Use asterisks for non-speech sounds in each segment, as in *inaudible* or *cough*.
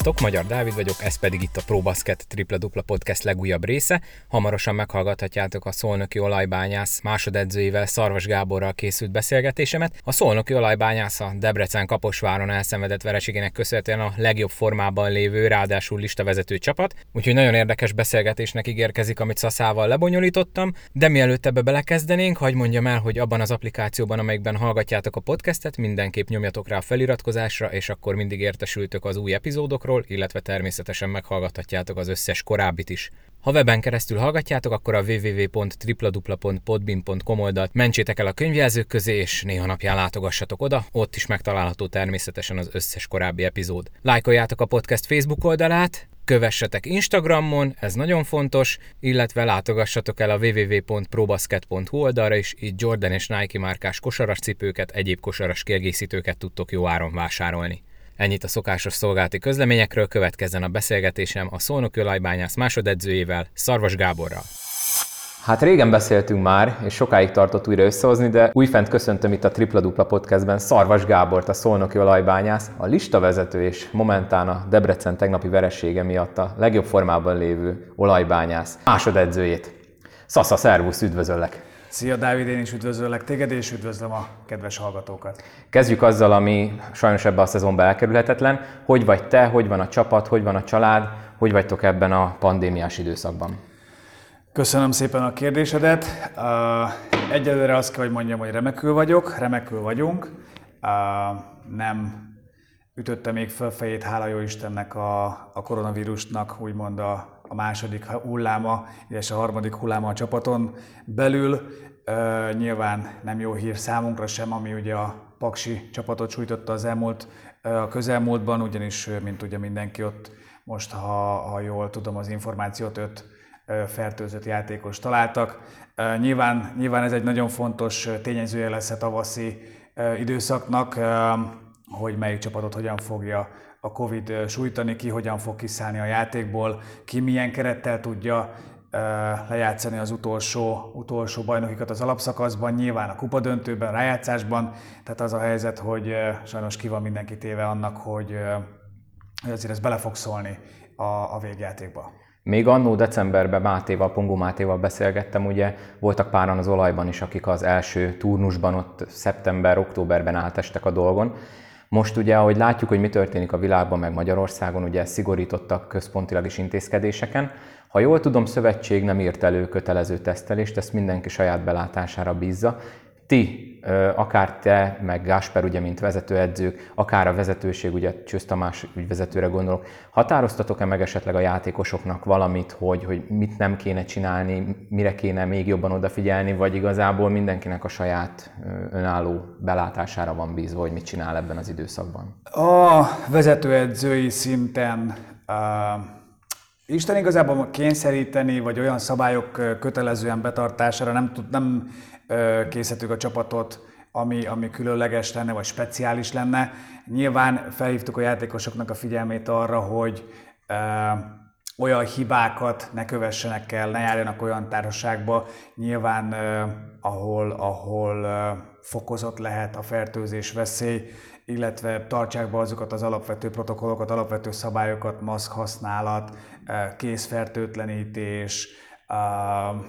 Sziasztok, Magyar Dávid vagyok, ez pedig itt a ProBasket Tripla Dupla Podcast legújabb része. Hamarosan meghallgathatjátok a Szolnoki olajbányász másodedzőivel Szarvas Gáborral készült beszélgetésemet. A Szolnoki olajbányász a Debrecen Kaposváron elszenvedett vereségének köszönhetően a legjobb formában lévő, ráadásul listavezető csapat. Úgyhogy nagyon érdekes beszélgetésnek ígérkezik, amit Szaszával lebonyolítottam. De mielőtt ebbe belekezdenénk, hagy mondjam el, hogy abban az applikációban, amelyikben hallgatjátok a podcastet, mindenképp nyomjatok rá a feliratkozásra, és akkor mindig értesültök az új epizód epizódokról, illetve természetesen meghallgathatjátok az összes korábbit is. Ha weben keresztül hallgatjátok, akkor a www.tripladupla.podbin.com oldalt mentsétek el a könyvjelzők közé, és néha napján látogassatok oda, ott is megtalálható természetesen az összes korábbi epizód. Lájkoljátok a podcast Facebook oldalát, kövessetek Instagramon, ez nagyon fontos, illetve látogassatok el a www.probasket.hu oldalra is, itt Jordan és Nike márkás kosaras cipőket, egyéb kosaras kiegészítőket tudtok jó áron vásárolni. Ennyit a szokásos szolgálati közleményekről, következzen a beszélgetésem a Szolnoki olajbányász másodedzőjével, Szarvas Gáborral. Hát régen beszéltünk már, és sokáig tartott újra összehozni, de újfent köszöntöm itt a Tripla Dupla Podcastben Szarvas Gábort, a Szolnoki olajbányász, a listavezető és momentán a Debrecen tegnapi veressége miatt a legjobb formában lévő olajbányász másodedzőjét. Szasza, szervusz, üdvözöllek! Szia Dávid, én is üdvözöllek téged, és üdvözlöm a kedves hallgatókat. Kezdjük azzal, ami sajnos ebben a szezonban elkerülhetetlen. Hogy vagy te, hogy van a csapat, hogy van a család, hogy vagytok ebben a pandémiás időszakban? Köszönöm szépen a kérdésedet. egyelőre azt kell, hogy mondjam, hogy remekül vagyok, remekül vagyunk. nem ütötte még fölfejét, hála jó Istennek a, a koronavírusnak, úgymond a, a második hulláma, és a harmadik hulláma a csapaton belül. Nyilván nem jó hír számunkra sem, ami ugye a Paksi csapatot sújtotta az elmúlt, a közelmúltban, ugyanis, mint ugye mindenki ott most, ha, ha jól tudom az információt, öt fertőzött játékos találtak. Nyilván, nyilván ez egy nagyon fontos tényezője lesz a tavaszi időszaknak, hogy melyik csapatot hogyan fogja a Covid sújtani, ki hogyan fog kiszállni a játékból, ki milyen kerettel tudja lejátszani az utolsó, utolsó bajnokikat az alapszakaszban, nyilván a kupadöntőben, rájátszásban, tehát az a helyzet, hogy sajnos ki van mindenki téve annak, hogy, hogy azért ez bele fog szólni a, a végjátékba. Még annó decemberben Mátéval, Pongó Mátéval beszélgettem, ugye voltak páran az olajban is, akik az első turnusban ott szeptember-októberben átestek a dolgon, most ugye, ahogy látjuk, hogy mi történik a világban, meg Magyarországon, ugye szigorítottak központilag is intézkedéseken. Ha jól tudom, szövetség nem írt elő kötelező tesztelést, ezt mindenki saját belátására bízza ti, akár te, meg Gásper, ugye, mint vezetőedzők, akár a vezetőség, ugye Csősz Tamás ügyvezetőre gondolok, határoztatok-e meg esetleg a játékosoknak valamit, hogy, hogy mit nem kéne csinálni, mire kéne még jobban odafigyelni, vagy igazából mindenkinek a saját önálló belátására van bízva, hogy mit csinál ebben az időszakban? A vezetőedzői szinten uh... Isten igazából kényszeríteni, vagy olyan szabályok kötelezően betartására nem, tud, nem készítjük a csapatot, ami, ami különleges lenne, vagy speciális lenne. Nyilván felhívtuk a játékosoknak a figyelmét arra, hogy ö, olyan hibákat ne kövessenek el, ne járjanak olyan társaságba, nyilván ö, ahol, ahol ö, fokozott lehet a fertőzés veszély, illetve tartsák be azokat az alapvető protokollokat, alapvető szabályokat, maszk használat, kézfertőtlenítés,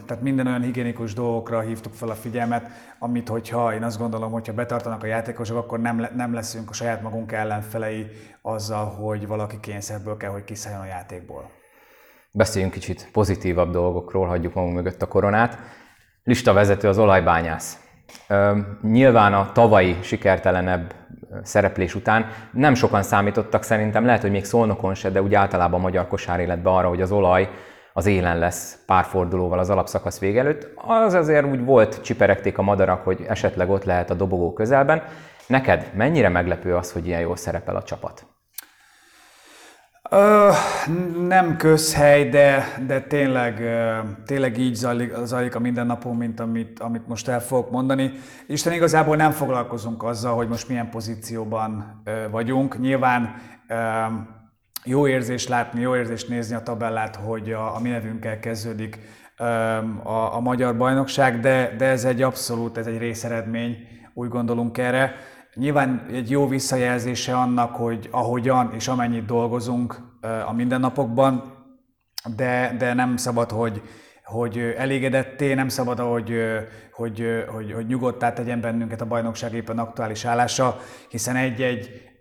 tehát minden olyan higiénikus dolgokra hívtuk fel a figyelmet, amit hogyha én azt gondolom, hogyha betartanak a játékosok, akkor nem, nem leszünk a saját magunk ellenfelei azzal, hogy valaki kényszerből kell, hogy kiszálljon a játékból. Beszéljünk kicsit pozitívabb dolgokról, hagyjuk magunk mögött a koronát. Lista vezető az olajbányász. Nyilván a tavalyi sikertelenebb szereplés után nem sokan számítottak szerintem, lehet, hogy még szolnokon se, de úgy általában a magyar kosáréletben arra, hogy az olaj az élen lesz pár fordulóval az alapszakasz vége előtt. Az azért úgy volt, csiperegték a madarak, hogy esetleg ott lehet a dobogó közelben. Neked mennyire meglepő az, hogy ilyen jól szerepel a csapat? Ö, nem közhely, de, de tényleg, tényleg így zajlik, zajlik a mindennapon, mint amit, amit most el fogok mondani. Isten igazából nem foglalkozunk azzal, hogy most milyen pozícióban vagyunk. Nyilván jó érzés látni, jó érzés nézni a tabellát, hogy a, a mi nevünkkel kezdődik a, a magyar bajnokság, de, de ez egy abszolút, ez egy részeredmény, úgy gondolunk erre. nyilván egy jó visszajelzése annak, hogy ahogyan és amennyit dolgozunk a mindennapokban, de, de nem szabad, hogy, hogy elégedetté, nem szabad, hogy, hogy, hogy, hogy nyugodtá tegyen bennünket a bajnokság éppen aktuális állása, hiszen egy-egy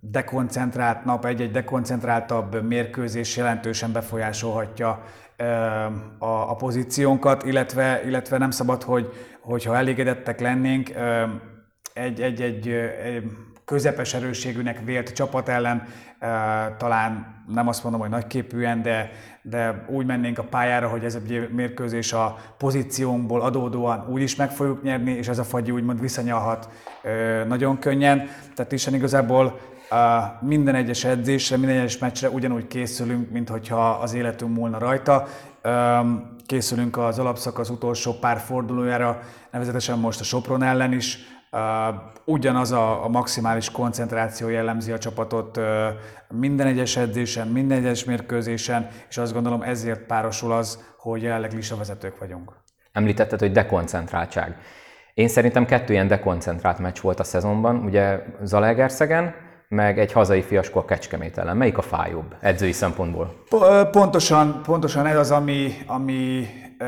dekoncentrált nap, egy-egy dekoncentráltabb mérkőzés jelentősen befolyásolhatja a, a pozíciónkat, illetve, illetve nem szabad, hogy, hogyha elégedettek lennénk, egy, egy, egy, egy közepes erősségűnek vélt csapat ellen, talán nem azt mondom, hogy nagyképűen, de, de úgy mennénk a pályára, hogy ez a mérkőzés a pozíciónkból adódóan úgy is meg fogjuk nyerni, és ez a fagyi úgymond visszanyalhat nagyon könnyen. Tehát is igazából minden egyes edzésre, minden egyes meccsre ugyanúgy készülünk, mint hogyha az életünk múlna rajta. Készülünk az alapszakasz utolsó pár fordulójára, nevezetesen most a Sopron ellen is. Ugyanaz a, a maximális koncentráció jellemzi a csapatot minden egyes edzésen, minden egyes mérkőzésen, és azt gondolom ezért párosul az, hogy jelenleg lisa vezetők vagyunk. Említetted, hogy dekoncentráltság. Én szerintem kettő ilyen dekoncentrált meccs volt a szezonban, ugye Zalaegerszegen, meg egy hazai fiaskó a Kecskemét ellen. Melyik a fájóbb edzői szempontból? Pontosan, pontosan ez az, ami, ami ö,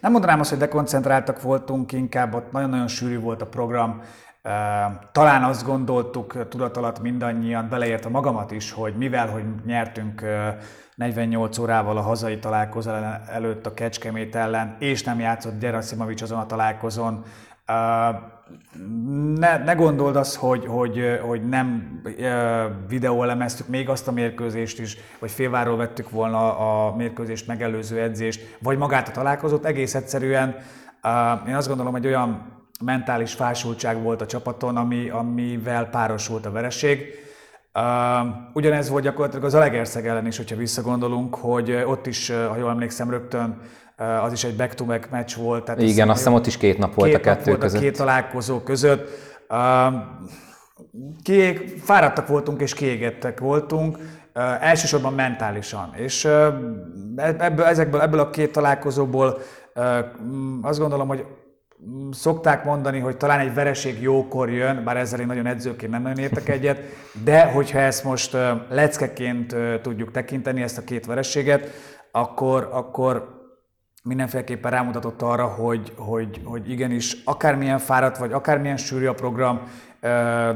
nem mondanám azt, hogy dekoncentráltak voltunk, inkább ott nagyon-nagyon sűrű volt a program. Ö, talán azt gondoltuk tudat alatt mindannyian, beleértve magamat is, hogy mivel, hogy nyertünk 48 órával a hazai találkozó előtt a Kecskemét ellen, és nem játszott Gyerasimovics azon a találkozón, ne, ne gondold azt, hogy, hogy, hogy nem videóelemeztük még azt a mérkőzést is, vagy félváról vettük volna a mérkőzést megelőző edzést, vagy magát a találkozót. Egész egyszerűen én azt gondolom, hogy olyan mentális fásultság volt a csapaton, ami, amivel párosult a vereség. ugyanez volt gyakorlatilag az Alegerszeg ellen is, hogyha visszagondolunk, hogy ott is, ha jól emlékszem, rögtön az is egy back-to-back meccs volt. Tehát Igen, azt hiszem ott is két nap volt két a kettő volt között. A két találkozó között. Kiég, fáradtak voltunk és kiégettek voltunk, elsősorban mentálisan. És ebből, ezekből, ebből a két találkozóból azt gondolom, hogy szokták mondani, hogy talán egy vereség jókor jön, bár ezzel én nagyon edzőként nem nagyon értek egyet, de hogyha ezt most leckeként tudjuk tekinteni, ezt a két vereséget, akkor, akkor mindenféleképpen rámutatott arra, hogy, hogy, hogy igenis, akármilyen fáradt vagy, akármilyen sűrű a program,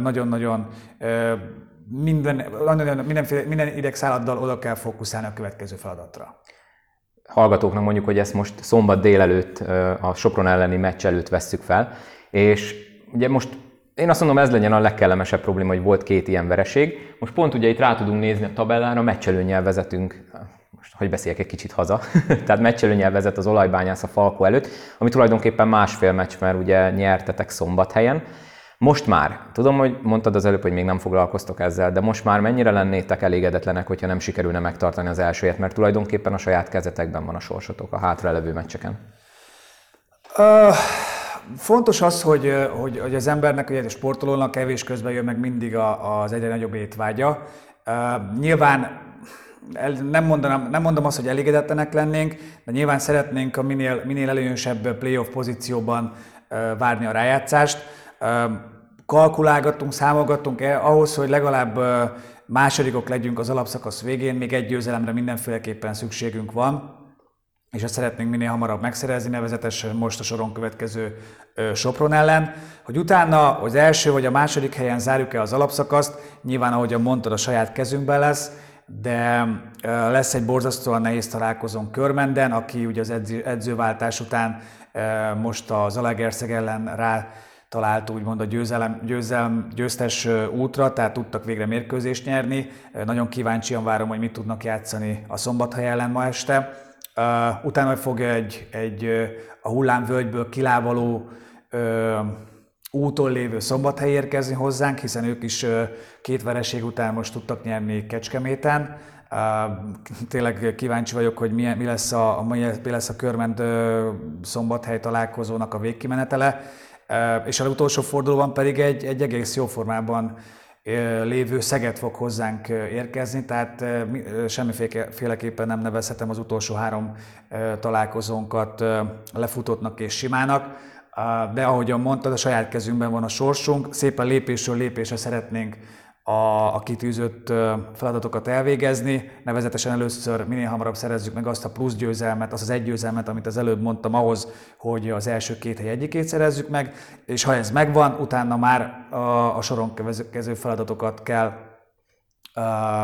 nagyon-nagyon minden, mindenféle, minden idegszálladdal oda kell fókuszálni a következő feladatra. Hallgatóknak mondjuk, hogy ezt most szombat délelőtt a Sopron elleni meccs előtt vesszük fel, és ugye most én azt mondom, ez legyen a legkellemesebb probléma, hogy volt két ilyen vereség. Most pont ugye itt rá tudunk nézni a tabellára, meccselőnyel vezetünk most hogy beszéljek egy kicsit haza, *laughs* tehát meccselőnyel vezet az olajbányász a Falko előtt, ami tulajdonképpen másfél meccs, mert ugye nyertetek szombathelyen. Most már, tudom, hogy mondtad az előbb, hogy még nem foglalkoztok ezzel, de most már mennyire lennétek elégedetlenek, hogyha nem sikerülne megtartani az elsőjét, mert tulajdonképpen a saját kezetekben van a sorsotok a hátralevő meccseken? Uh, fontos az, hogy, hogy, hogy az embernek, a sportolónak kevés közben jön meg mindig az egyre nagyobb étvágya. Uh, nyilván nem, mondanám, nem mondom azt, hogy elégedetlenek lennénk, de nyilván szeretnénk a minél, minél előnyösebb playoff pozícióban várni a rájátszást. Kalkulálgattunk, számolgattunk el, ahhoz, hogy legalább másodikok legyünk az alapszakasz végén, még egy győzelemre mindenféleképpen szükségünk van, és ezt szeretnénk minél hamarabb megszerezni, nevezetesen most a soron következő Sopron ellen, hogy utána az első vagy a második helyen zárjuk el az alapszakaszt, nyilván ahogyan mondtad, a saját kezünkben lesz, de lesz egy borzasztóan nehéz találkozón Körmenden, aki ugye az edzőváltás után most az Zalaegerszeg ellen rá talált úgymond a győzelem, győzelem, győztes útra, tehát tudtak végre mérkőzést nyerni. Nagyon kíváncsian várom, hogy mit tudnak játszani a Szombathely ellen ma este. Utána fog egy, egy a hullámvölgyből kilávaló úton lévő szombathely érkezni hozzánk, hiszen ők is két vereség után most tudtak nyerni Kecskeméten. Tényleg kíváncsi vagyok, hogy mi, lesz, a, mi lesz a körment szombathely találkozónak a végkimenetele. És az utolsó fordulóban pedig egy, egy egész jó formában lévő Szeget fog hozzánk érkezni, tehát semmiféleképpen nem nevezhetem az utolsó három találkozónkat lefutottnak és simának de ahogyan mondtad, a saját kezünkben van a sorsunk, szépen lépésről lépésre szeretnénk a, a kitűzött feladatokat elvégezni, nevezetesen először minél hamarabb szerezzük meg azt a plusz győzelmet, azt az egy győzelmet, amit az előbb mondtam ahhoz, hogy az első két hely egyikét szerezzük meg, és ha ez megvan, utána már a, a soron kező feladatokat kell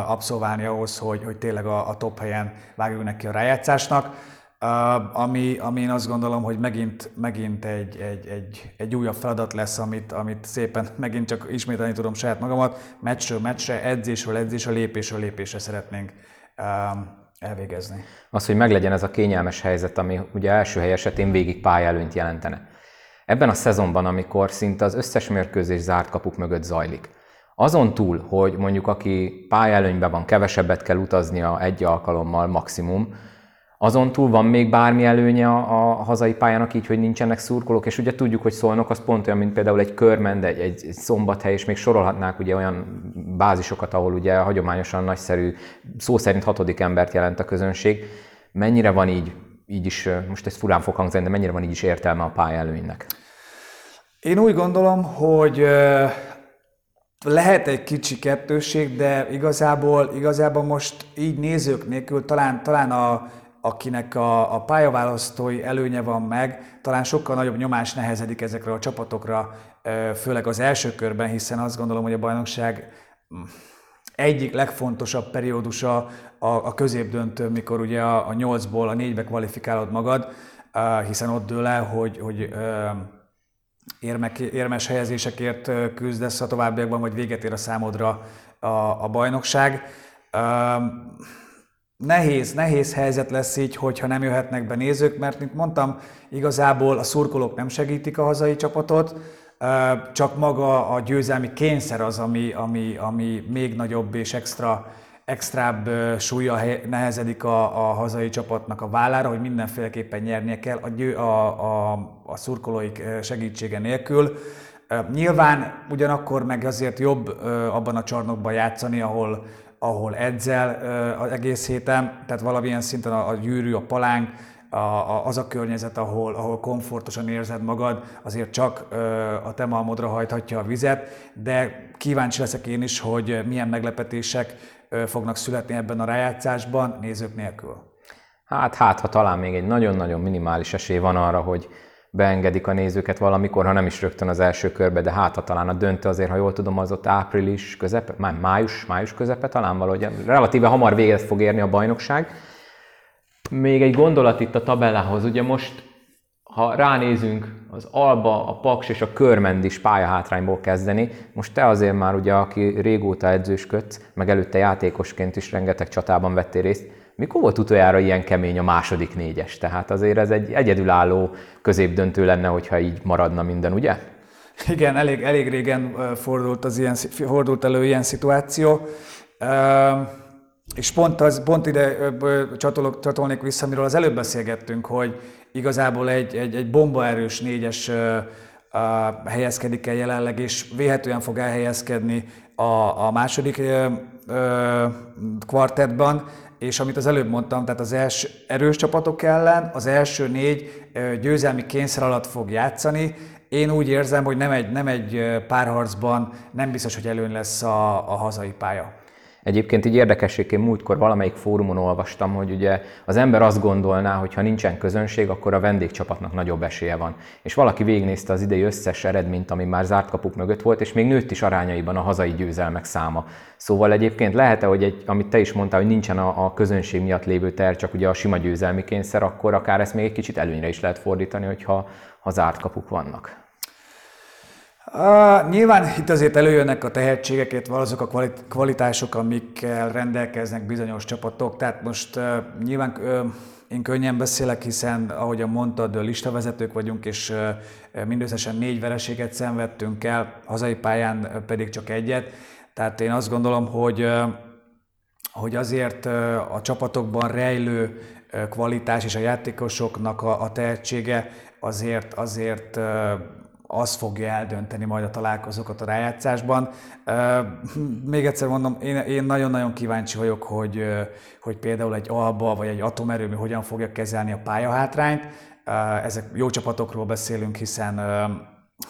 abszolválni ahhoz, hogy, hogy tényleg a, a top helyen vágjunk neki a rájátszásnak. Ami, ami én azt gondolom, hogy megint, megint egy, egy, egy, egy újabb feladat lesz, amit, amit szépen *laughs* megint csak ismételni tudom saját magamat, meccsről meccsre, edzésről edzésre, lépésről lépésre szeretnénk elvégezni. Az, hogy meglegyen ez a kényelmes helyzet, ami ugye első hely esetén végig pályelőnyt jelentene. Ebben a szezonban, amikor szinte az összes mérkőzés zárt kapuk mögött zajlik, azon túl, hogy mondjuk aki pályelőnyben van, kevesebbet kell utaznia egy alkalommal maximum, azon túl van még bármi előnye a, a hazai pályának így, hogy nincsenek szurkolók, és ugye tudjuk, hogy szólnak, az pont olyan, mint például egy körmend, egy, egy, egy szombathely, és még sorolhatnák ugye olyan bázisokat, ahol ugye hagyományosan nagyszerű, szó szerint hatodik embert jelent a közönség. Mennyire van így, így is, most ez furán fog hangzani, de mennyire van így is értelme a pályelőnynek? Én úgy gondolom, hogy lehet egy kicsi kettőség, de igazából, igazából most így nézők nélkül talán, talán a, akinek a, a pályaválasztói előnye van meg, talán sokkal nagyobb nyomás nehezedik ezekre a csapatokra, főleg az első körben, hiszen azt gondolom, hogy a bajnokság mm, egyik legfontosabb periódusa a, a középdöntő, mikor ugye a, a 8-ból a 4-be kvalifikálod magad, hiszen ott dől el, hogy, hogy érmek, érmes helyezésekért küzdesz a továbbiakban, vagy véget ér a számodra a, a bajnokság. Nehéz, nehéz helyzet lesz így, hogyha nem jöhetnek be nézők, mert, mint mondtam, igazából a szurkolók nem segítik a hazai csapatot, csak maga a győzelmi kényszer az, ami, ami, ami még nagyobb és extra, extrább súlya nehezedik a, a hazai csapatnak a vállára, hogy mindenféleképpen nyernie kell a, győ, a, a, a szurkolóik segítsége nélkül. Nyilván ugyanakkor meg azért jobb abban a csarnokban játszani, ahol, ahol edzel az egész héten, tehát valamilyen szinten a, gyűrű, a palánk, a, a, az a környezet, ahol, ahol komfortosan érzed magad, azért csak a te malmodra hajthatja a vizet, de kíváncsi leszek én is, hogy milyen meglepetések fognak születni ebben a rájátszásban nézők nélkül. Hát, hát, ha talán még egy nagyon-nagyon minimális esély van arra, hogy beengedik a nézőket valamikor, ha nem is rögtön az első körbe, de hát talán a döntő azért, ha jól tudom, az ott április közepe, már május, május közepe talán valahogy, relatíve hamar véget fog érni a bajnokság. Még egy gondolat itt a tabellához, ugye most ha ránézünk, az Alba, a Paks és a Körmend is pályahátrányból kezdeni. Most te azért már ugye, aki régóta edzősködsz, meg előtte játékosként is rengeteg csatában vettél részt, mikor volt utoljára ilyen kemény a második négyes? Tehát azért ez egy egyedülálló középdöntő lenne, hogyha így maradna minden, ugye? Igen, elég, elég régen fordult, az ilyen, fordult elő ilyen szituáció. És pont, az, pont ide csatolok, csatolnék vissza, amiről az előbb beszélgettünk, hogy igazából egy, egy, egy bombaerős négyes helyezkedik el jelenleg, és véhetően fog elhelyezkedni a, a második kvartetban és amit az előbb mondtam, tehát az első erős csapatok ellen az első négy győzelmi kényszer alatt fog játszani. Én úgy érzem, hogy nem egy, nem egy párharcban nem biztos, hogy előny lesz a, a hazai pálya. Egyébként így érdekességként múltkor valamelyik fórumon olvastam, hogy ugye az ember azt gondolná, hogy ha nincsen közönség, akkor a vendégcsapatnak nagyobb esélye van. És valaki végignézte az idei összes eredményt, ami már zárt kapuk mögött volt, és még nőtt is arányaiban a hazai győzelmek száma. Szóval egyébként lehet-e, hogy egy, amit te is mondtál, hogy nincsen a, a közönség miatt lévő ter, csak ugye a sima győzelmi kényszer, akkor akár ezt még egy kicsit előnyre is lehet fordítani, hogyha ha zárt kapuk vannak. Uh, nyilván itt azért előjönnek a tehetségeket, azok a kvalitások, amikkel rendelkeznek bizonyos csapatok. Tehát most uh, nyilván uh, én könnyen beszélek, hiszen ahogyan mondtad, listavezetők vagyunk, és mindösszesen négy vereséget szenvedtünk el, hazai pályán pedig csak egyet. Tehát én azt gondolom, hogy, hogy azért a csapatokban rejlő kvalitás és a játékosoknak a, a tehetsége azért, azért az fogja eldönteni majd a találkozókat a rájátszásban. Még egyszer mondom, én, én nagyon-nagyon kíváncsi vagyok, hogy, hogy például egy Alba vagy egy atomerőmű hogyan fogja kezelni a pályahátrányt. Ezek jó csapatokról beszélünk, hiszen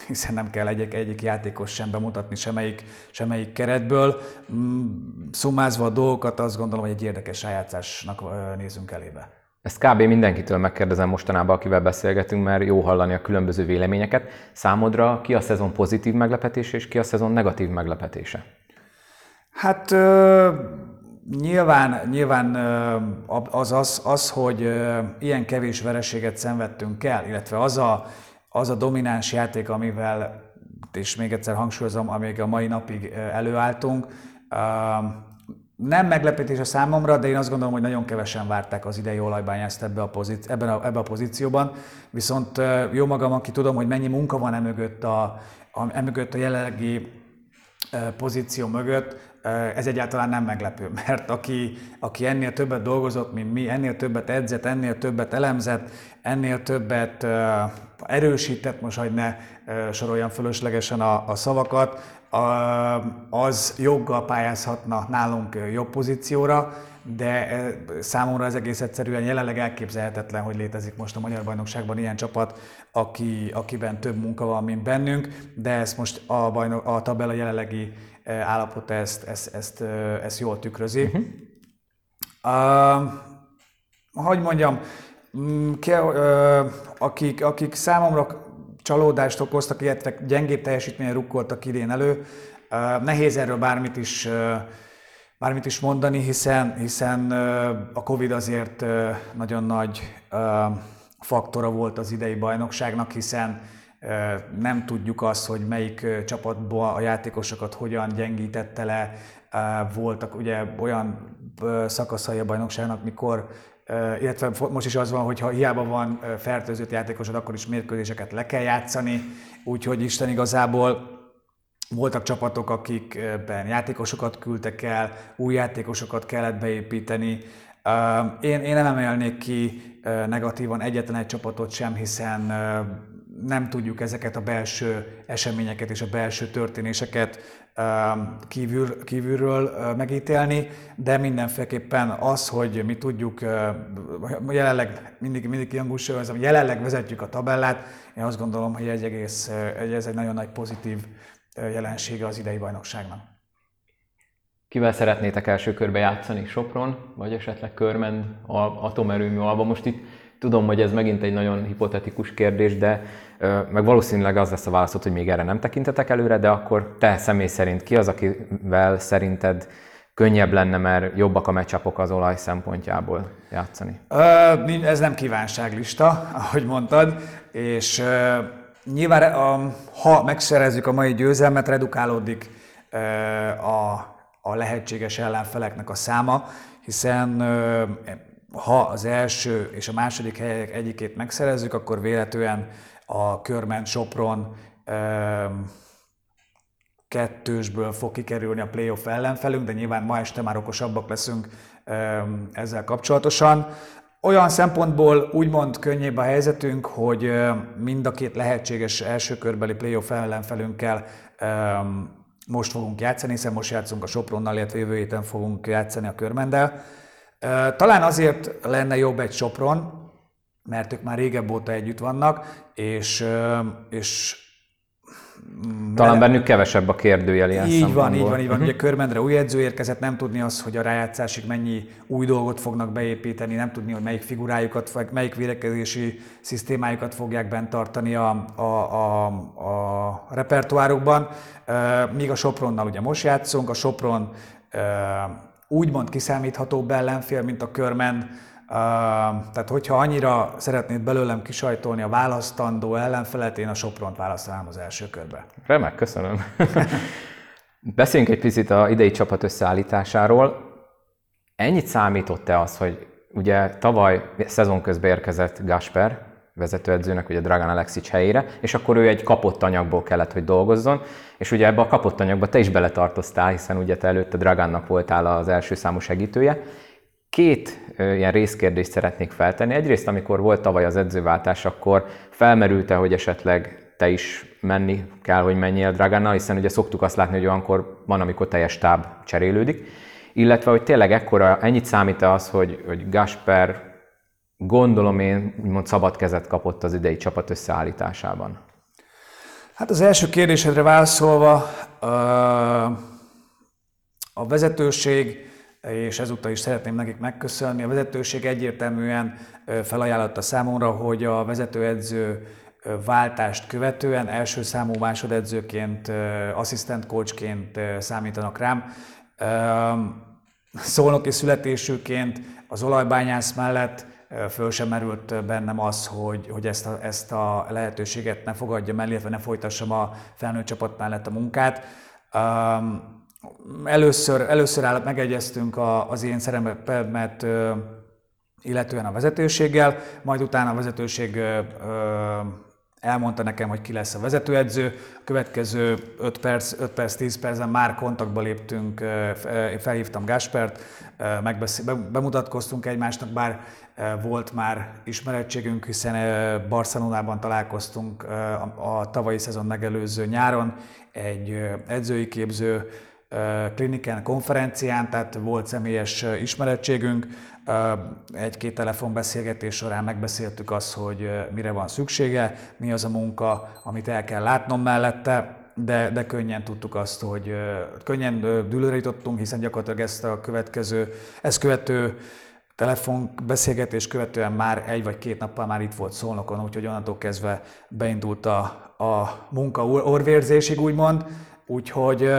hiszen nem kell egyik, egyik játékos sem bemutatni semmelyik, semmelyik keretből. Mm, Szumázva a dolgokat azt gondolom, hogy egy érdekes rájátszásnak nézünk elébe. Ezt kb. mindenkitől megkérdezem mostanában, akivel beszélgetünk, mert jó hallani a különböző véleményeket. Számodra ki a szezon pozitív meglepetése, és ki a szezon negatív meglepetése? Hát nyilván, nyilván az, az, az, hogy ilyen kevés vereséget szenvedtünk el, illetve az a, az a domináns játék, amivel, és még egyszer hangsúlyozom, amíg a mai napig előálltunk, nem meglepetés a számomra, de én azt gondolom, hogy nagyon kevesen várták az idei olajbányászt ebbe a, pozíci- ebben a, ebbe a pozícióban. Viszont jó magam, aki tudom, hogy mennyi munka van emögött a, a, emögött a jelenlegi pozíció mögött, ez egyáltalán nem meglepő, *laughs* mert aki, aki ennél többet dolgozott, mint mi, ennél többet edzett, ennél többet elemzett, ennél többet erősített, most hogy ne soroljam fölöslegesen a, a szavakat, az joggal pályázhatna nálunk jobb pozícióra, de számomra ez egész egyszerűen jelenleg elképzelhetetlen, hogy létezik most a Magyar Bajnokságban ilyen csapat, aki, akiben több munka van, mint bennünk, de ezt most a, bajnok, a tabella jelenlegi állapota ezt, ezt, ezt, ezt jól tükrözi. Uh-huh. Uh, hogy mondjam, akik, akik számomra csalódást okoztak, illetve gyengébb teljesítményen rukkoltak idén elő, nehéz erről bármit is bármit is mondani, hiszen, hiszen a Covid azért nagyon nagy faktora volt az idei bajnokságnak, hiszen nem tudjuk azt, hogy melyik csapatból a játékosokat hogyan gyengítette le. Voltak ugye olyan szakaszai a bajnokságnak, mikor illetve most is az van, hogy ha hiába van fertőzött játékosod, akkor is mérkőzéseket le kell játszani, úgyhogy Isten igazából voltak csapatok, akikben játékosokat küldtek el, új játékosokat kellett beépíteni. Én, én nem emelnék ki negatívan egyetlen egy csapatot sem, hiszen nem tudjuk ezeket a belső eseményeket és a belső történéseket kívül, kívülről megítélni, de mindenféleképpen az, hogy mi tudjuk, jelenleg mindig, mindig kiangúsítom, jelenleg vezetjük a tabellát, én azt gondolom, hogy egy egész, ez egy nagyon nagy pozitív jelensége az idei bajnokságnak. Kivel szeretnétek első körbe játszani? Sopron, vagy esetleg Körmend, atomerőmű alba? Most itt tudom, hogy ez megint egy nagyon hipotetikus kérdés, de meg valószínűleg az lesz a válaszod, hogy még erre nem tekintetek előre, de akkor te személy szerint ki az, akivel szerinted könnyebb lenne, mert jobbak a meccsapok az olaj szempontjából játszani? Ez nem kívánságlista, ahogy mondtad, és Nyilván, ha megszerezzük a mai győzelmet, redukálódik a, lehetséges ellenfeleknek a száma, hiszen ha az első és a második helyek egyikét megszerezzük, akkor véletlenül a Körment Sopron kettősből fog kikerülni a playoff ellenfelünk, de nyilván ma este már okosabbak leszünk ezzel kapcsolatosan. Olyan szempontból úgymond könnyebb a helyzetünk, hogy mind a két lehetséges első körbeli playoff ellenfelünkkel most fogunk játszani, hiszen most játszunk a Sopronnal, illetve jövő héten fogunk játszani a Körmendel. Talán azért lenne jobb egy Sopron, mert ők már régebb óta együtt vannak, és, és talán bennük kevesebb a kérdőjel ilyen Így szempontból. van, így van, így van. Uh-huh. Ugye Körmendre új edző érkezett, nem tudni az, hogy a rájátszásig mennyi új dolgot fognak beépíteni, nem tudni, hogy melyik figurájukat, vagy melyik védekezési szisztémájukat fogják bent tartani a, a, a, a repertoárukban. Míg a Sopronnal ugye most játszunk, a Sopron úgymond kiszámíthatóbb ellenfél, mint a Körmend, tehát, hogyha annyira szeretnéd belőlem kisajtolni a választandó ellenfelet, én a Sopront választanám az első körbe. Remek, köszönöm. *laughs* Beszéljünk egy picit a idei csapat összeállításáról. Ennyit számított-e az, hogy ugye tavaly szezon közben érkezett Gasper, vezetőedzőnek, ugye Dragan Alexic helyére, és akkor ő egy kapott anyagból kellett, hogy dolgozzon, és ugye ebbe a kapott anyagba te is beletartoztál, hiszen ugye te előtte Dragannak voltál az első számú segítője, Két ilyen részkérdést szeretnék feltenni. Egyrészt, amikor volt tavaly az edzőváltás, akkor felmerült-e, hogy esetleg te is menni kell, hogy menjél Dragannal, hiszen ugye szoktuk azt látni, hogy olyankor van, amikor teljes táb cserélődik. Illetve, hogy tényleg ekkora, ennyit számít az, hogy, hogy Gasper gondolom én úgymond szabad kezet kapott az idei csapat összeállításában? Hát az első kérdésedre válaszolva, a vezetőség, és ezúttal is szeretném nekik megköszönni, a vezetőség egyértelműen felajánlotta számomra, hogy a vezetőedző váltást követően első számú másodedzőként, asszisztent coachként számítanak rám. Szolnoki születésűként az olajbányász mellett föl sem merült bennem az, hogy, hogy ezt, a, ezt a lehetőséget ne fogadjam el, illetve ne folytassam a felnőtt csapat mellett a munkát. Először, először állat megegyeztünk az én szerepemet illetően a vezetőséggel, majd utána a vezetőség elmondta nekem, hogy ki lesz a vezetőedző. A következő 5 perc, 5 perc, 10 percen már kontaktba léptünk, felhívtam Gáspert, bemutatkoztunk egymásnak, bár volt már ismerettségünk, hiszen Barcelonában találkoztunk a tavalyi szezon megelőző nyáron egy edzői képző klinikán, konferencián, tehát volt személyes ismerettségünk. Egy-két telefonbeszélgetés során megbeszéltük azt, hogy mire van szüksége, mi az a munka, amit el kell látnom mellette, de, de könnyen tudtuk azt, hogy könnyen dűlőre jutottunk, hiszen gyakorlatilag ezt a következő, ezt követő telefonbeszélgetés követően már egy vagy két nappal már itt volt Szolnokon, úgyhogy onnantól kezdve beindult a, a munka orvérzésig, úgymond. Úgyhogy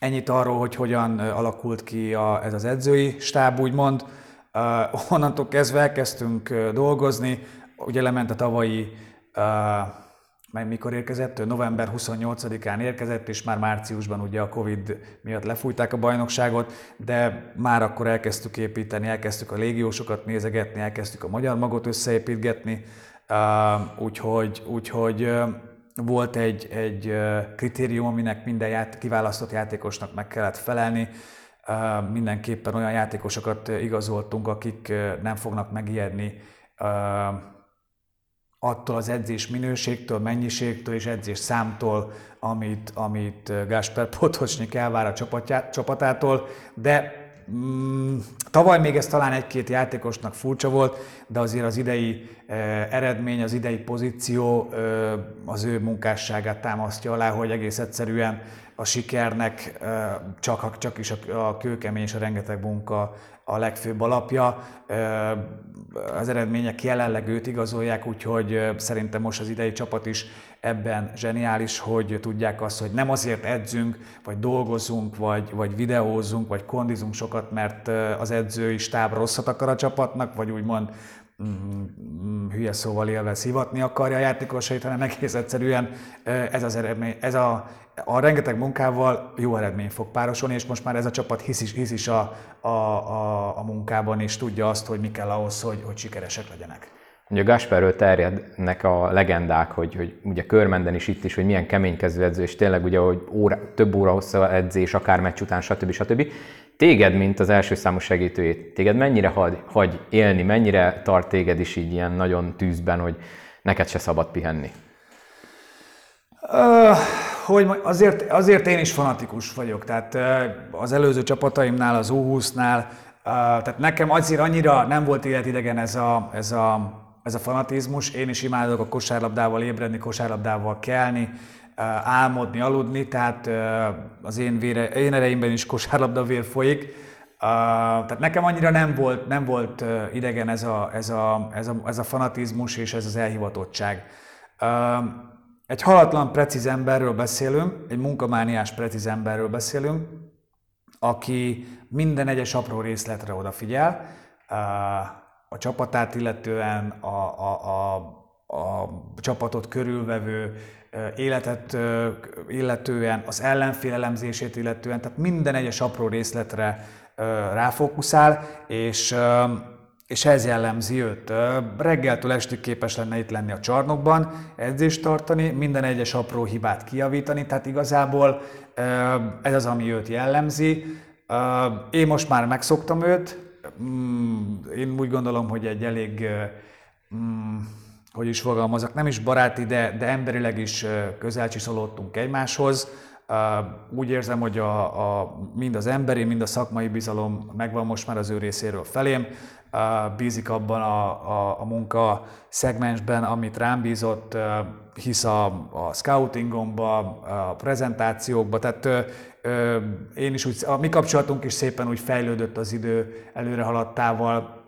Ennyit arról, hogy hogyan alakult ki a, ez az edzői stáb, úgymond. Uh, onnantól kezdve elkezdtünk dolgozni, ugye lement a tavalyi, uh, meg mikor érkezett, november 28-án érkezett, és már márciusban ugye a Covid miatt lefújták a bajnokságot, de már akkor elkezdtük építeni, elkezdtük a légiósokat nézegetni, elkezdtük a magyar magot összeépítgetni, uh, úgyhogy, úgyhogy volt egy, egy kritérium, aminek minden ját, kiválasztott játékosnak meg kellett felelni. Mindenképpen olyan játékosokat igazoltunk, akik nem fognak megijedni attól az edzés minőségtől, mennyiségtől és edzés számtól, amit, amit Gásper Potocsnyik elvár a csapatától, de Mm, tavaly még ez talán egy-két játékosnak furcsa volt, de azért az idei eh, eredmény, az idei pozíció eh, az ő munkásságát támasztja alá, hogy egész egyszerűen a sikernek eh, csak, csak is a, a kőkemény és a rengeteg munka a legfőbb alapja. Az eredmények jelenleg őt igazolják, úgyhogy szerintem most az idei csapat is ebben zseniális, hogy tudják azt, hogy nem azért edzünk, vagy dolgozunk, vagy, vagy videózunk, vagy kondizunk sokat, mert az edzői stáb rosszat akar a csapatnak, vagy úgymond hülye szóval élve szivatni akarja a játékosait, hanem egész egyszerűen ez az eredmény, ez a, a rengeteg munkával jó eredmény fog párosulni, és most már ez a csapat hisz is, hisz is a, a, a, a munkában, és tudja azt, hogy mi kell ahhoz, hogy, hogy sikeresek legyenek. Ugye Gasperről terjednek a legendák, hogy, hogy ugye Körmenden is itt is, hogy milyen keménykező edző, és tényleg ugye, hogy óra, több óra hosszú edzés, akár meccs után, stb. stb. Téged, mint az első számú segítőjét, téged mennyire hagy, hagy élni, mennyire tart téged is így ilyen nagyon tűzben, hogy neked se szabad pihenni? Uh, hogy azért, azért én is fanatikus vagyok, tehát az előző csapataimnál, az U20-nál, uh, tehát nekem azért annyira nem volt életidegen ez a, ez a ez a fanatizmus. Én is imádok a kosárlabdával ébredni, kosárlabdával kelni, álmodni, aludni, tehát az én, vére, én ereimben is kosárlabda vér folyik. Tehát nekem annyira nem volt, nem volt idegen ez a, ez, a, ez, a, ez a fanatizmus és ez az elhivatottság. Egy halatlan, precíz emberről beszélünk, egy munkamániás, precíz emberről beszélünk, aki minden egyes apró részletre odafigyel, a csapatát illetően, a, a, a, a csapatot körülvevő életet illetően, az ellenfél elemzését illetően, tehát minden egyes apró részletre ráfókuszál, és, és ez jellemzi őt. Reggeltől estig képes lenne itt lenni a csarnokban, edzést tartani, minden egyes apró hibát kijavítani, tehát igazából ez az, ami őt jellemzi. Én most már megszoktam őt, Mm, én úgy gondolom, hogy egy elég, mm, hogy is fogalmazok, nem is baráti, de, de emberileg is közel csiszolódtunk egymáshoz. Úgy érzem, hogy a, a, mind az emberi, mind a szakmai bizalom megvan most már az ő részéről felém. Bízik abban a, a, a munka szegmensben, amit rám bízott, hisz a, a scoutingomba, a prezentációkba, tehát én is úgy, a mi kapcsolatunk is szépen úgy fejlődött az idő előre haladtával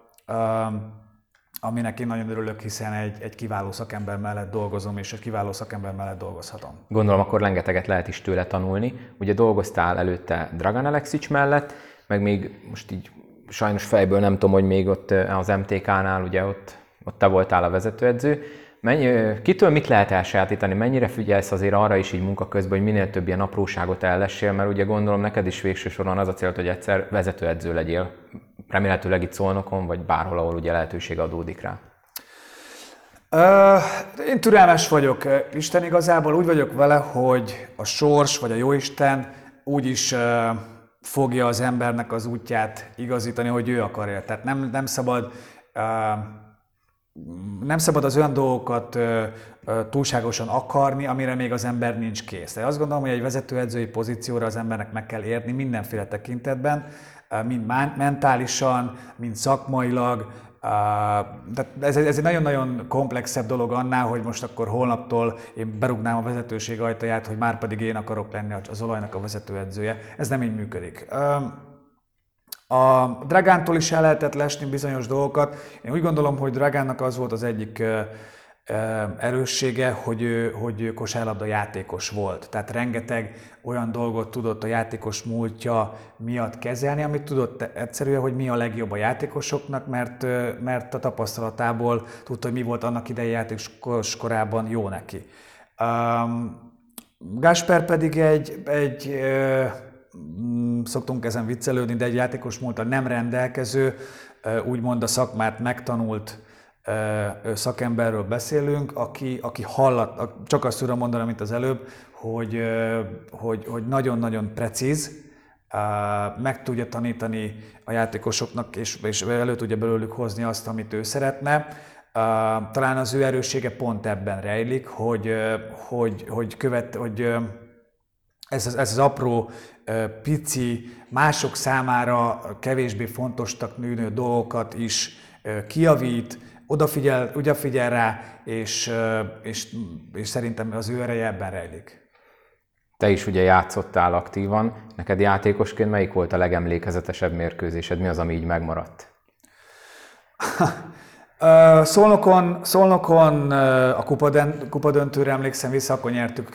aminek én nagyon örülök, hiszen egy, egy kiváló szakember mellett dolgozom, és egy kiváló szakember mellett dolgozhatom. Gondolom, akkor rengeteget lehet is tőle tanulni. Ugye dolgoztál előtte Dragan Alexics mellett, meg még most így sajnos fejből nem tudom, hogy még ott eh, az MTK-nál, ugye ott, ott te voltál a vezetőedző. Mennyi, kitől mit lehet elsajátítani? Mennyire figyelsz azért arra is így munka közben, hogy minél több ilyen apróságot ellessél, mert ugye gondolom neked is végső soron az a cél, hogy egyszer vezetőedző legyél remélhetőleg itt Szolnokon, vagy bárhol, ahol ugye lehetőség adódik rá? Uh, én türelmes vagyok. Isten igazából úgy vagyok vele, hogy a sors vagy a jóisten úgy is uh, fogja az embernek az útját igazítani, hogy ő akarja. Tehát nem, nem szabad uh, nem szabad az olyan dolgokat túlságosan akarni, amire még az ember nincs kész. De azt gondolom, hogy egy vezetőedzői pozícióra az embernek meg kell érni mindenféle tekintetben, mind mentálisan, mind szakmailag. De ez, ez egy nagyon-nagyon komplexebb dolog annál, hogy most akkor holnaptól én berugnám a vezetőség ajtaját, hogy már pedig én akarok lenni az olajnak a vezetőedzője. Ez nem így működik. A Dragántól is el lehetett lesni bizonyos dolgokat. Én úgy gondolom, hogy Dragánnak az volt az egyik erőssége, hogy ő, hogy ő kosárlabda játékos volt. Tehát rengeteg olyan dolgot tudott a játékos múltja miatt kezelni, amit tudott egyszerűen, hogy mi a legjobb a játékosoknak, mert, mert a tapasztalatából tudta, hogy mi volt annak idei játékos korában jó neki. Um, Gasper pedig egy, egy szoktunk ezen viccelődni, de egy játékos múlta nem rendelkező, úgymond a szakmát megtanult szakemberről beszélünk, aki, aki hallat, csak azt tudom mondani, mint az előbb, hogy, hogy, hogy nagyon-nagyon precíz, meg tudja tanítani a játékosoknak, és, és elő tudja belőlük hozni azt, amit ő szeretne. Talán az ő erőssége pont ebben rejlik, hogy, hogy, hogy, követ, hogy ez, az, ez az apró, pici, mások számára kevésbé fontosnak nőnő dolgokat is kiavít, odafigyel, odafigyel rá, és, és, és szerintem az ő ereje ebben rejlik. Te is ugye játszottál aktívan. Neked játékosként melyik volt a legemlékezetesebb mérkőzésed? Mi az, ami így megmaradt? *laughs* Szolnokon, Szolnokon a kupadöntőre emlékszem vissza, akkor nyertük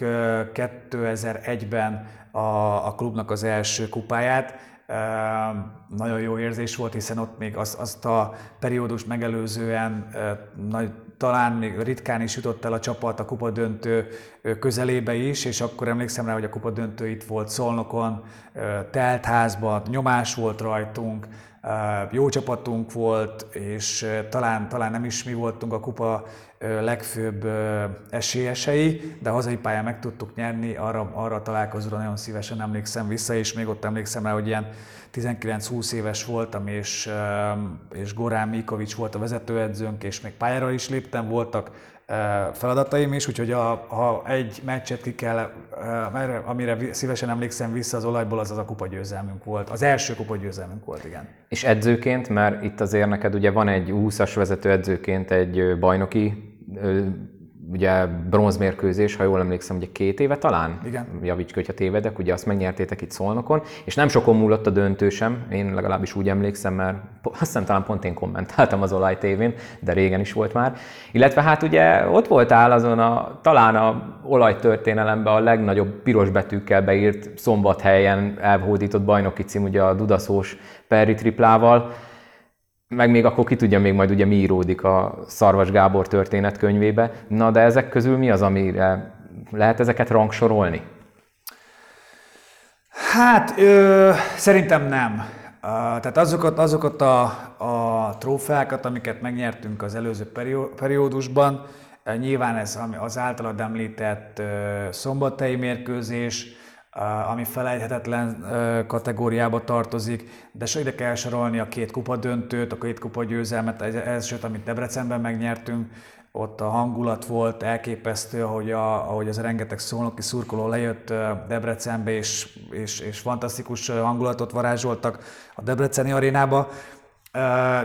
2001-ben a, a klubnak az első kupáját nagyon jó érzés volt, hiszen ott még az, azt a periódus megelőzően nagy, talán még ritkán is jutott el a csapat a kupa döntő közelébe is, és akkor emlékszem rá, hogy a kupa döntő itt volt Szolnokon, teltházban, nyomás volt rajtunk, jó csapatunk volt, és talán, talán nem is mi voltunk a kupa legfőbb esélyesei, de hazai pályán meg tudtuk nyerni, arra, arra találkozóra nagyon szívesen emlékszem vissza, és még ott emlékszem rá, hogy ilyen 19-20 éves voltam, és, és Gorán Mikovics volt a vezetőedzőnk, és még pályára is léptem, voltak feladataim is, úgyhogy a, ha egy meccset ki kell, amire szívesen emlékszem vissza az olajból, az az a kupagyőzelmünk volt. Az első kupagyőzelmünk volt, igen. És edzőként, mert itt azért neked ugye van egy 20-as vezetőedzőként egy bajnoki ugye bronzmérkőzés, ha jól emlékszem, ugye két éve talán? Igen. Javíts hogyha tévedek, ugye azt megnyertétek itt Szolnokon, és nem sokon múlott a döntő sem, én legalábbis úgy emlékszem, mert azt hiszem talán pont én kommentáltam az Olaj tévén, de régen is volt már. Illetve hát ugye ott voltál azon a, talán a Olaj történelemben a legnagyobb piros betűkkel beírt szombathelyen elhódított bajnoki cím, ugye a Dudaszós Perri triplával, meg még akkor ki tudja, még majd ugye mi íródik a Szarvas Gábor történetkönyvébe. Na, de ezek közül mi az, amire lehet ezeket rangsorolni? Hát, ö, szerintem nem. Uh, tehát azokat, azokat a, a trófeákat, amiket megnyertünk az előző periódusban, nyilván ez az általad említett szombathelyi mérkőzés, ami felejthetetlen kategóriába tartozik, de ide kell sorolni a két kupa döntőt, a két kupa győzelmet, az elsőt, amit Debrecenben megnyertünk, ott a hangulat volt elképesztő, ahogy, a, ahogy az rengeteg szolnoki szurkoló lejött Debrecenbe, és, és, és fantasztikus hangulatot varázsoltak a Debreceni arénába.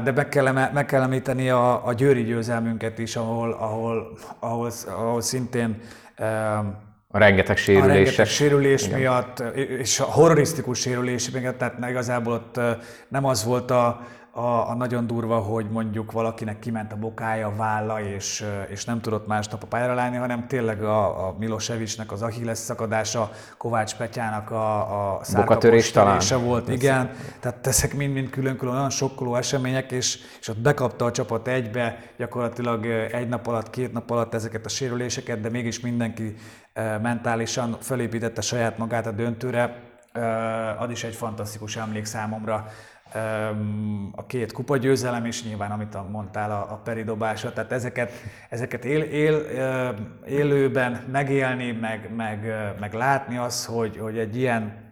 De meg kell, meg kell említeni a, a győri győzelmünket is, ahol, ahol, ahol, ahol szintén a rengeteg sérülés. A rengeteg sérülés Igen. miatt, és a horrorisztikus sérülés miatt, tehát igazából ott nem az volt a, a, a nagyon durva, hogy mondjuk valakinek kiment a bokája, a válla, és, és nem tudott másnap a pályára látni, hanem tényleg a, a Milosevicsnek az Achilles szakadása, Kovács Petyának a, a talán. volt, igen. Tehát ezek mind-mind külön-külön olyan sokkoló események, és, és ott bekapta a csapat egybe, gyakorlatilag egy nap alatt, két nap alatt ezeket a sérüléseket, de mégis mindenki mentálisan felépítette saját magát a döntőre. Az is egy fantasztikus emlék számomra a két kupa győzelem is nyilván, amit mondtál, a, a peridobása, tehát ezeket, ezeket él, él, élőben megélni, meg, meg, meg látni az, hogy, hogy egy ilyen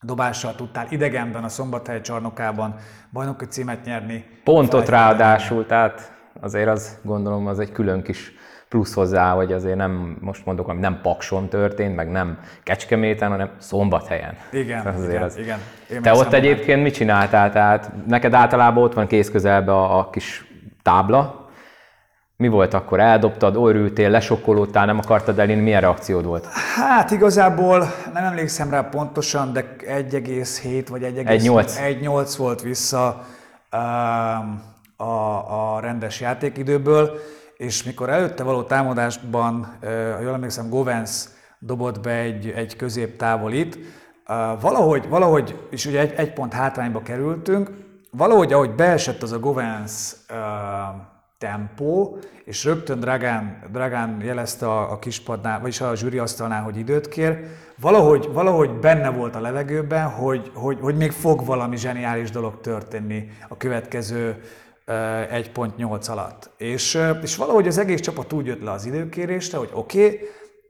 dobással tudtál idegenben a Szombathely csarnokában bajnoki címet nyerni. Pontot ráadásul, tehát azért az gondolom az egy külön kis plusz hozzá, hogy azért nem, most mondok, ami nem Pakson történt, meg nem Kecskeméten, hanem Szombathelyen. Igen, azért igen, az. igen. Én Te ott egyébként mit csináltál? Tehát neked általában ott van kész közelbe a, a kis tábla, mi volt akkor? Eldobtad, örültél, lesokkolódtál, nem akartad elérni, milyen reakciód volt? Hát igazából nem emlékszem rá pontosan, de 1,7 vagy 1,8 volt vissza um, a, a rendes játékidőből és mikor előtte való támadásban, ha jól emlékszem, Govens dobott be egy, egy középtávolit, valahogy, valahogy, és ugye egy, egy pont hátrányba kerültünk, valahogy ahogy beesett az a Govens tempó, és rögtön Dragán, Dragán jelezte a, a kispadnál, vagyis a zsűri asztalnál, hogy időt kér, valahogy, valahogy benne volt a levegőben, hogy, hogy, hogy még fog valami zseniális dolog történni a következő 1.8 alatt. És, és valahogy az egész csapat úgy jött le az időkérésre, hogy oké, okay,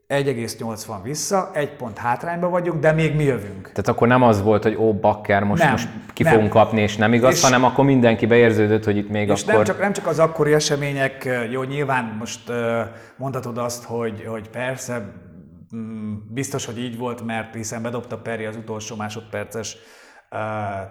1,8 van vissza, egy pont hátrányba vagyunk, de még mi jövünk. Tehát akkor nem az volt, hogy ó, bakker, most, nem, most ki nem. fogunk kapni, és nem igaz, és, hanem akkor mindenki beérződött, hogy itt még és akkor... nem csak, nem csak az akkori események, jó, nyilván most mondhatod azt, hogy, hogy persze, mm, biztos, hogy így volt, mert hiszen bedobta Peri az utolsó másodperces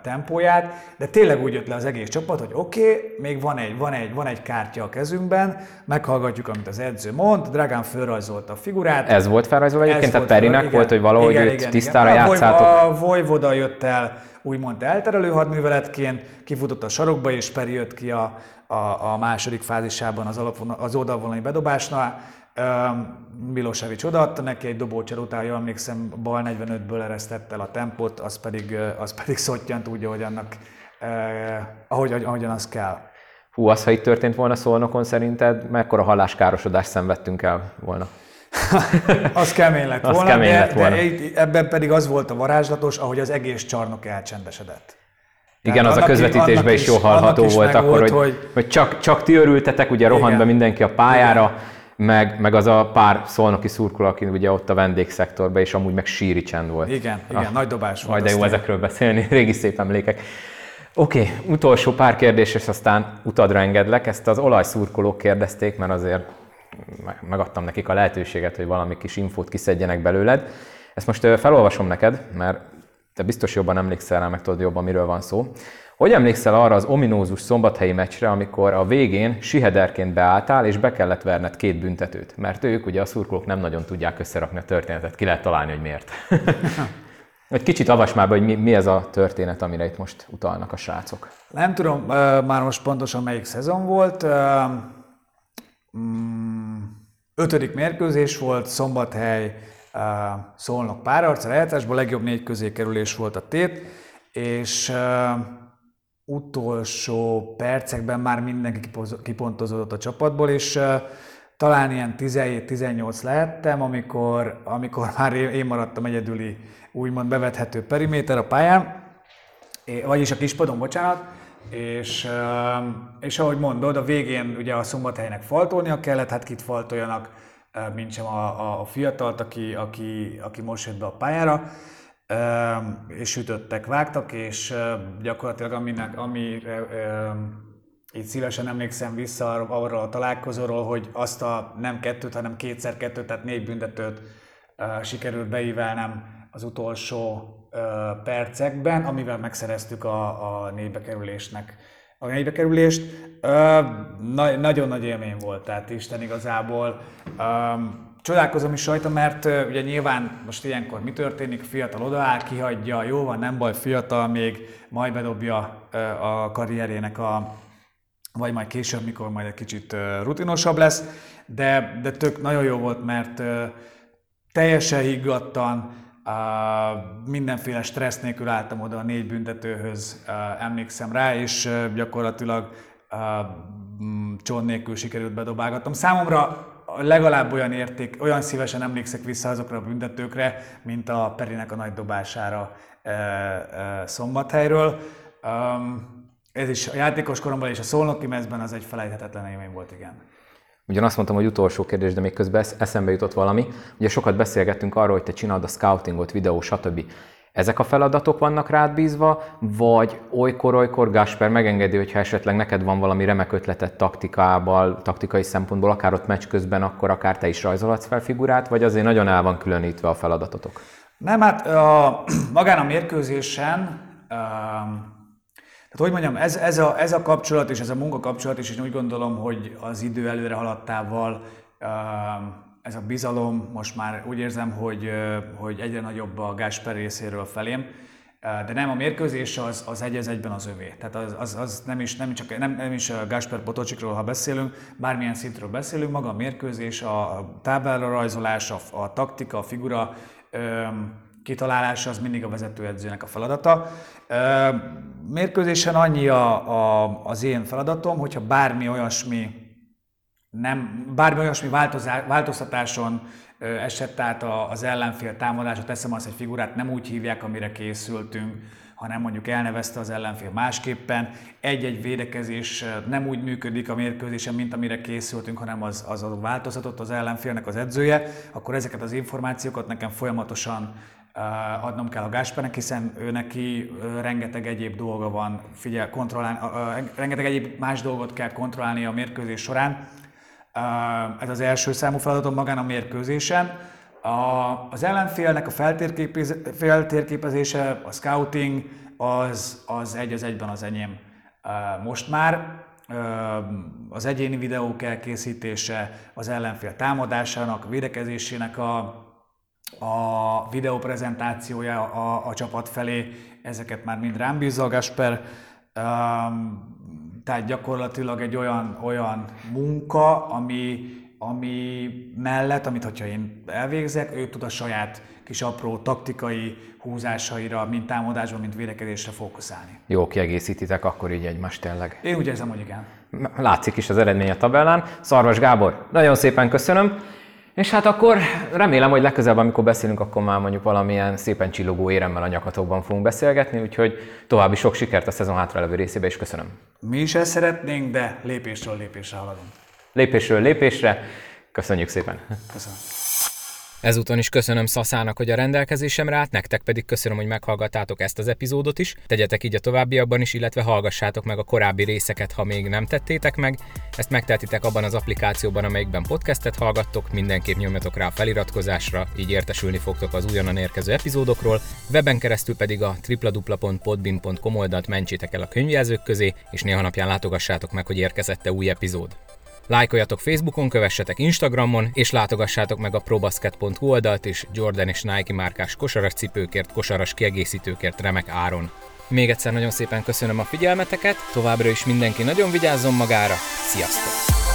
tempóját, de tényleg úgy jött le az egész csapat, hogy oké, okay, még van egy, van, egy, van egy kártya a kezünkben, meghallgatjuk, amit az edző mond, Dragán fölrajzolta a figurát. Ez volt felrajzolva egyébként, tehát Perinek igen, volt, hogy valahogy igen, őt igen, tisztára igen. játszátok. A Vojvoda jött el úgymond elterelő hadműveletként, kifutott a sarokba, és Peri jött ki a, a, a második fázisában az, alapvonal, az oldalvonali bedobásnál, Milosevic odaadta neki egy dobócser után, jól emlékszem, bal 45-ből eresztett el a tempót, az pedig, az pedig szottyant úgy, ahogy annak, eh, ahogy, ahogyan az kell. Hú, az, ha itt történt volna Szolnokon, szerinted mekkora halláskárosodást szenvedtünk el volna? *laughs* az kemény lett *laughs* volna, az kemény de, lett volna. de ebben pedig az volt a varázslatos, ahogy az egész csarnok elcsendesedett. Igen, Tehát az a közvetítésben is, is jól hallható volt akkor, volt, hogy, hogy, hogy csak, csak ti örültetek, ugye rohant be mindenki a pályára, igen meg, meg az a pár szolnoki szurkoló, aki ugye ott a vendégszektorban, és amúgy meg síri csend volt. Igen, igen, ah, nagy dobás volt. Majd de jó ezekről beszélni, *laughs* régi szép emlékek. Oké, okay, utolsó pár kérdés, és aztán utadra engedlek. Ezt az olajszurkolók kérdezték, mert azért megadtam nekik a lehetőséget, hogy valami kis infót kiszedjenek belőled. Ezt most felolvasom neked, mert te biztos jobban emlékszel rá, meg tudod jobban, miről van szó. Hogy emlékszel arra az ominózus szombathelyi meccsre, amikor a végén sihederként beálltál, és be kellett verned két büntetőt? Mert ők, ugye a szurkolók nem nagyon tudják összerakni a történetet, ki lehet találni, hogy miért. *laughs* Egy kicsit avas már be, hogy mi, mi ez a történet, amire itt most utalnak a srácok. Nem tudom már most pontosan melyik szezon volt. Mm, ötödik mérkőzés volt, Szombathely, Szolnok párharc, a legjobb négy közé kerülés volt a tét, és utolsó percekben már mindenki kipontozódott a csapatból, és talán ilyen 17-18 lehettem, amikor, amikor már én maradtam egyedüli úgymond bevethető periméter a pályán, vagyis a kispadon, bocsánat, és, és ahogy mondod, a végén ugye a szombathelynek faltolnia kellett, hát kit faltoljanak, mint sem a, a fiatalt, aki, aki, aki most jött be a pályára, és ütöttek, vágtak, és gyakorlatilag aminek, amire így szívesen emlékszem vissza arra a találkozóról, hogy azt a nem kettőt, hanem kétszer kettőt, tehát négy büntetőt sikerült beívelnem az utolsó percekben, amivel megszereztük a, a négybekerülésnek a négybekerülést. Na, nagyon nagy élmény volt, tehát Isten igazából. Um, csodálkozom is rajta, mert ugye nyilván most ilyenkor mi történik, fiatal odaáll, kihagyja, jó van, nem baj, fiatal még, majd bedobja a karrierjének a, vagy majd később, mikor majd egy kicsit rutinosabb lesz, de, de tök nagyon jó volt, mert teljesen higgadtan, mindenféle stressz nélkül álltam oda a négy büntetőhöz, emlékszem rá, és gyakorlatilag csont nélkül sikerült bedobálgatnom. Számomra legalább olyan érték, olyan szívesen emlékszek vissza azokra a büntetőkre, mint a Perinek a nagy dobására Szombathelyről. Um, ez is a játékos koromban és a szolnoki mezben az egy felejthetetlen élmény volt, igen. Ugyan azt mondtam, hogy utolsó kérdés, de még közben eszembe jutott valami. Ugye sokat beszélgettünk arról, hogy te csinálod a scoutingot, videó, stb. Ezek a feladatok vannak rád bízva, vagy olykor-olykor Gasper megengedi, hogyha esetleg neked van valami remek ötletet taktikával, taktikai szempontból, akár ott meccs közben, akkor akár te is rajzolhatsz fel figurát, vagy azért nagyon el van különítve a feladatotok? Nem, hát a, *clears throat* magán a mérkőzésen um, tehát hogy mondjam, ez, ez, a, ez a kapcsolat és ez a munkakapcsolat is, én úgy gondolom, hogy az idő előre haladtával ez a bizalom most már úgy érzem, hogy, hogy egyre nagyobb a Gásper részéről felém. De nem, a mérkőzés az, az egy az egyben az övé. Tehát az, az, az nem, is, nem, csak, nem, nem is Gásper Potocsikról, ha beszélünk, bármilyen szintről beszélünk, maga a mérkőzés, a táblára rajzolás, a, a taktika, a figura, kitalálása az mindig a vezetőedzőnek a feladata. Mérkőzésen annyi a, a, az én feladatom, hogyha bármi olyasmi nem, bármi olyasmi változá, változtatáson esett át az ellenfél támadása, teszem azt, egy figurát nem úgy hívják, amire készültünk, hanem mondjuk elnevezte az ellenfél másképpen. Egy-egy védekezés nem úgy működik a mérkőzésen, mint amire készültünk, hanem az, az a változatot az ellenfélnek az edzője, akkor ezeket az információkat nekem folyamatosan adnom kell a Gáspernek, hiszen ő neki rengeteg egyéb dolga van, figyel, kontrollálni, rengeteg egyéb más dolgot kell kontrollálni a mérkőzés során. Ez az első számú feladatom magán a mérkőzésen. Az ellenfélnek a feltérképezése, a scouting, az, az egy az egyben az enyém. Most már az egyéni videók elkészítése, az ellenfél támadásának, védekezésének a a videó prezentációja a, a csapat felé, ezeket már mind rám bízza a Gasper. Tehát gyakorlatilag egy olyan, olyan munka, ami, ami mellett, amit hogyha én elvégzek, ő tud a saját kis apró taktikai húzásaira, mint támadásban, mint védekezésre fókuszálni. Jó, kiegészítitek akkor így egymást tényleg. Én úgy érzem, hogy igen. Látszik is az eredmény a tabellán. Szarvas Gábor, nagyon szépen köszönöm. És hát akkor remélem, hogy legközelebb, amikor beszélünk, akkor már mondjuk valamilyen szépen csillogó éremmel a nyakatokban fogunk beszélgetni, úgyhogy további sok sikert a szezon hátralevő részébe, és köszönöm. Mi is ezt szeretnénk, de lépésről lépésre haladunk. Lépésről lépésre. Köszönjük szépen. Köszönöm. Ezúton is köszönöm Szaszának, hogy a rendelkezésemre állt, nektek pedig köszönöm, hogy meghallgattátok ezt az epizódot is. Tegyetek így a továbbiakban is, illetve hallgassátok meg a korábbi részeket, ha még nem tettétek meg. Ezt megtehetitek abban az applikációban, amelyikben podcastet hallgattok, mindenképp nyomjatok rá a feliratkozásra, így értesülni fogtok az újonnan érkező epizódokról. Weben keresztül pedig a www.podbin.com oldalt mentsétek el a könyvjelzők közé, és néha napján látogassátok meg, hogy érkezette új epizód. Lájkoljatok Facebookon, kövessetek Instagramon, és látogassátok meg a probasket.hu oldalt is Jordan és Nike márkás kosaras cipőkért, kosaras kiegészítőkért remek áron. Még egyszer nagyon szépen köszönöm a figyelmeteket, továbbra is mindenki nagyon vigyázzon magára, sziasztok!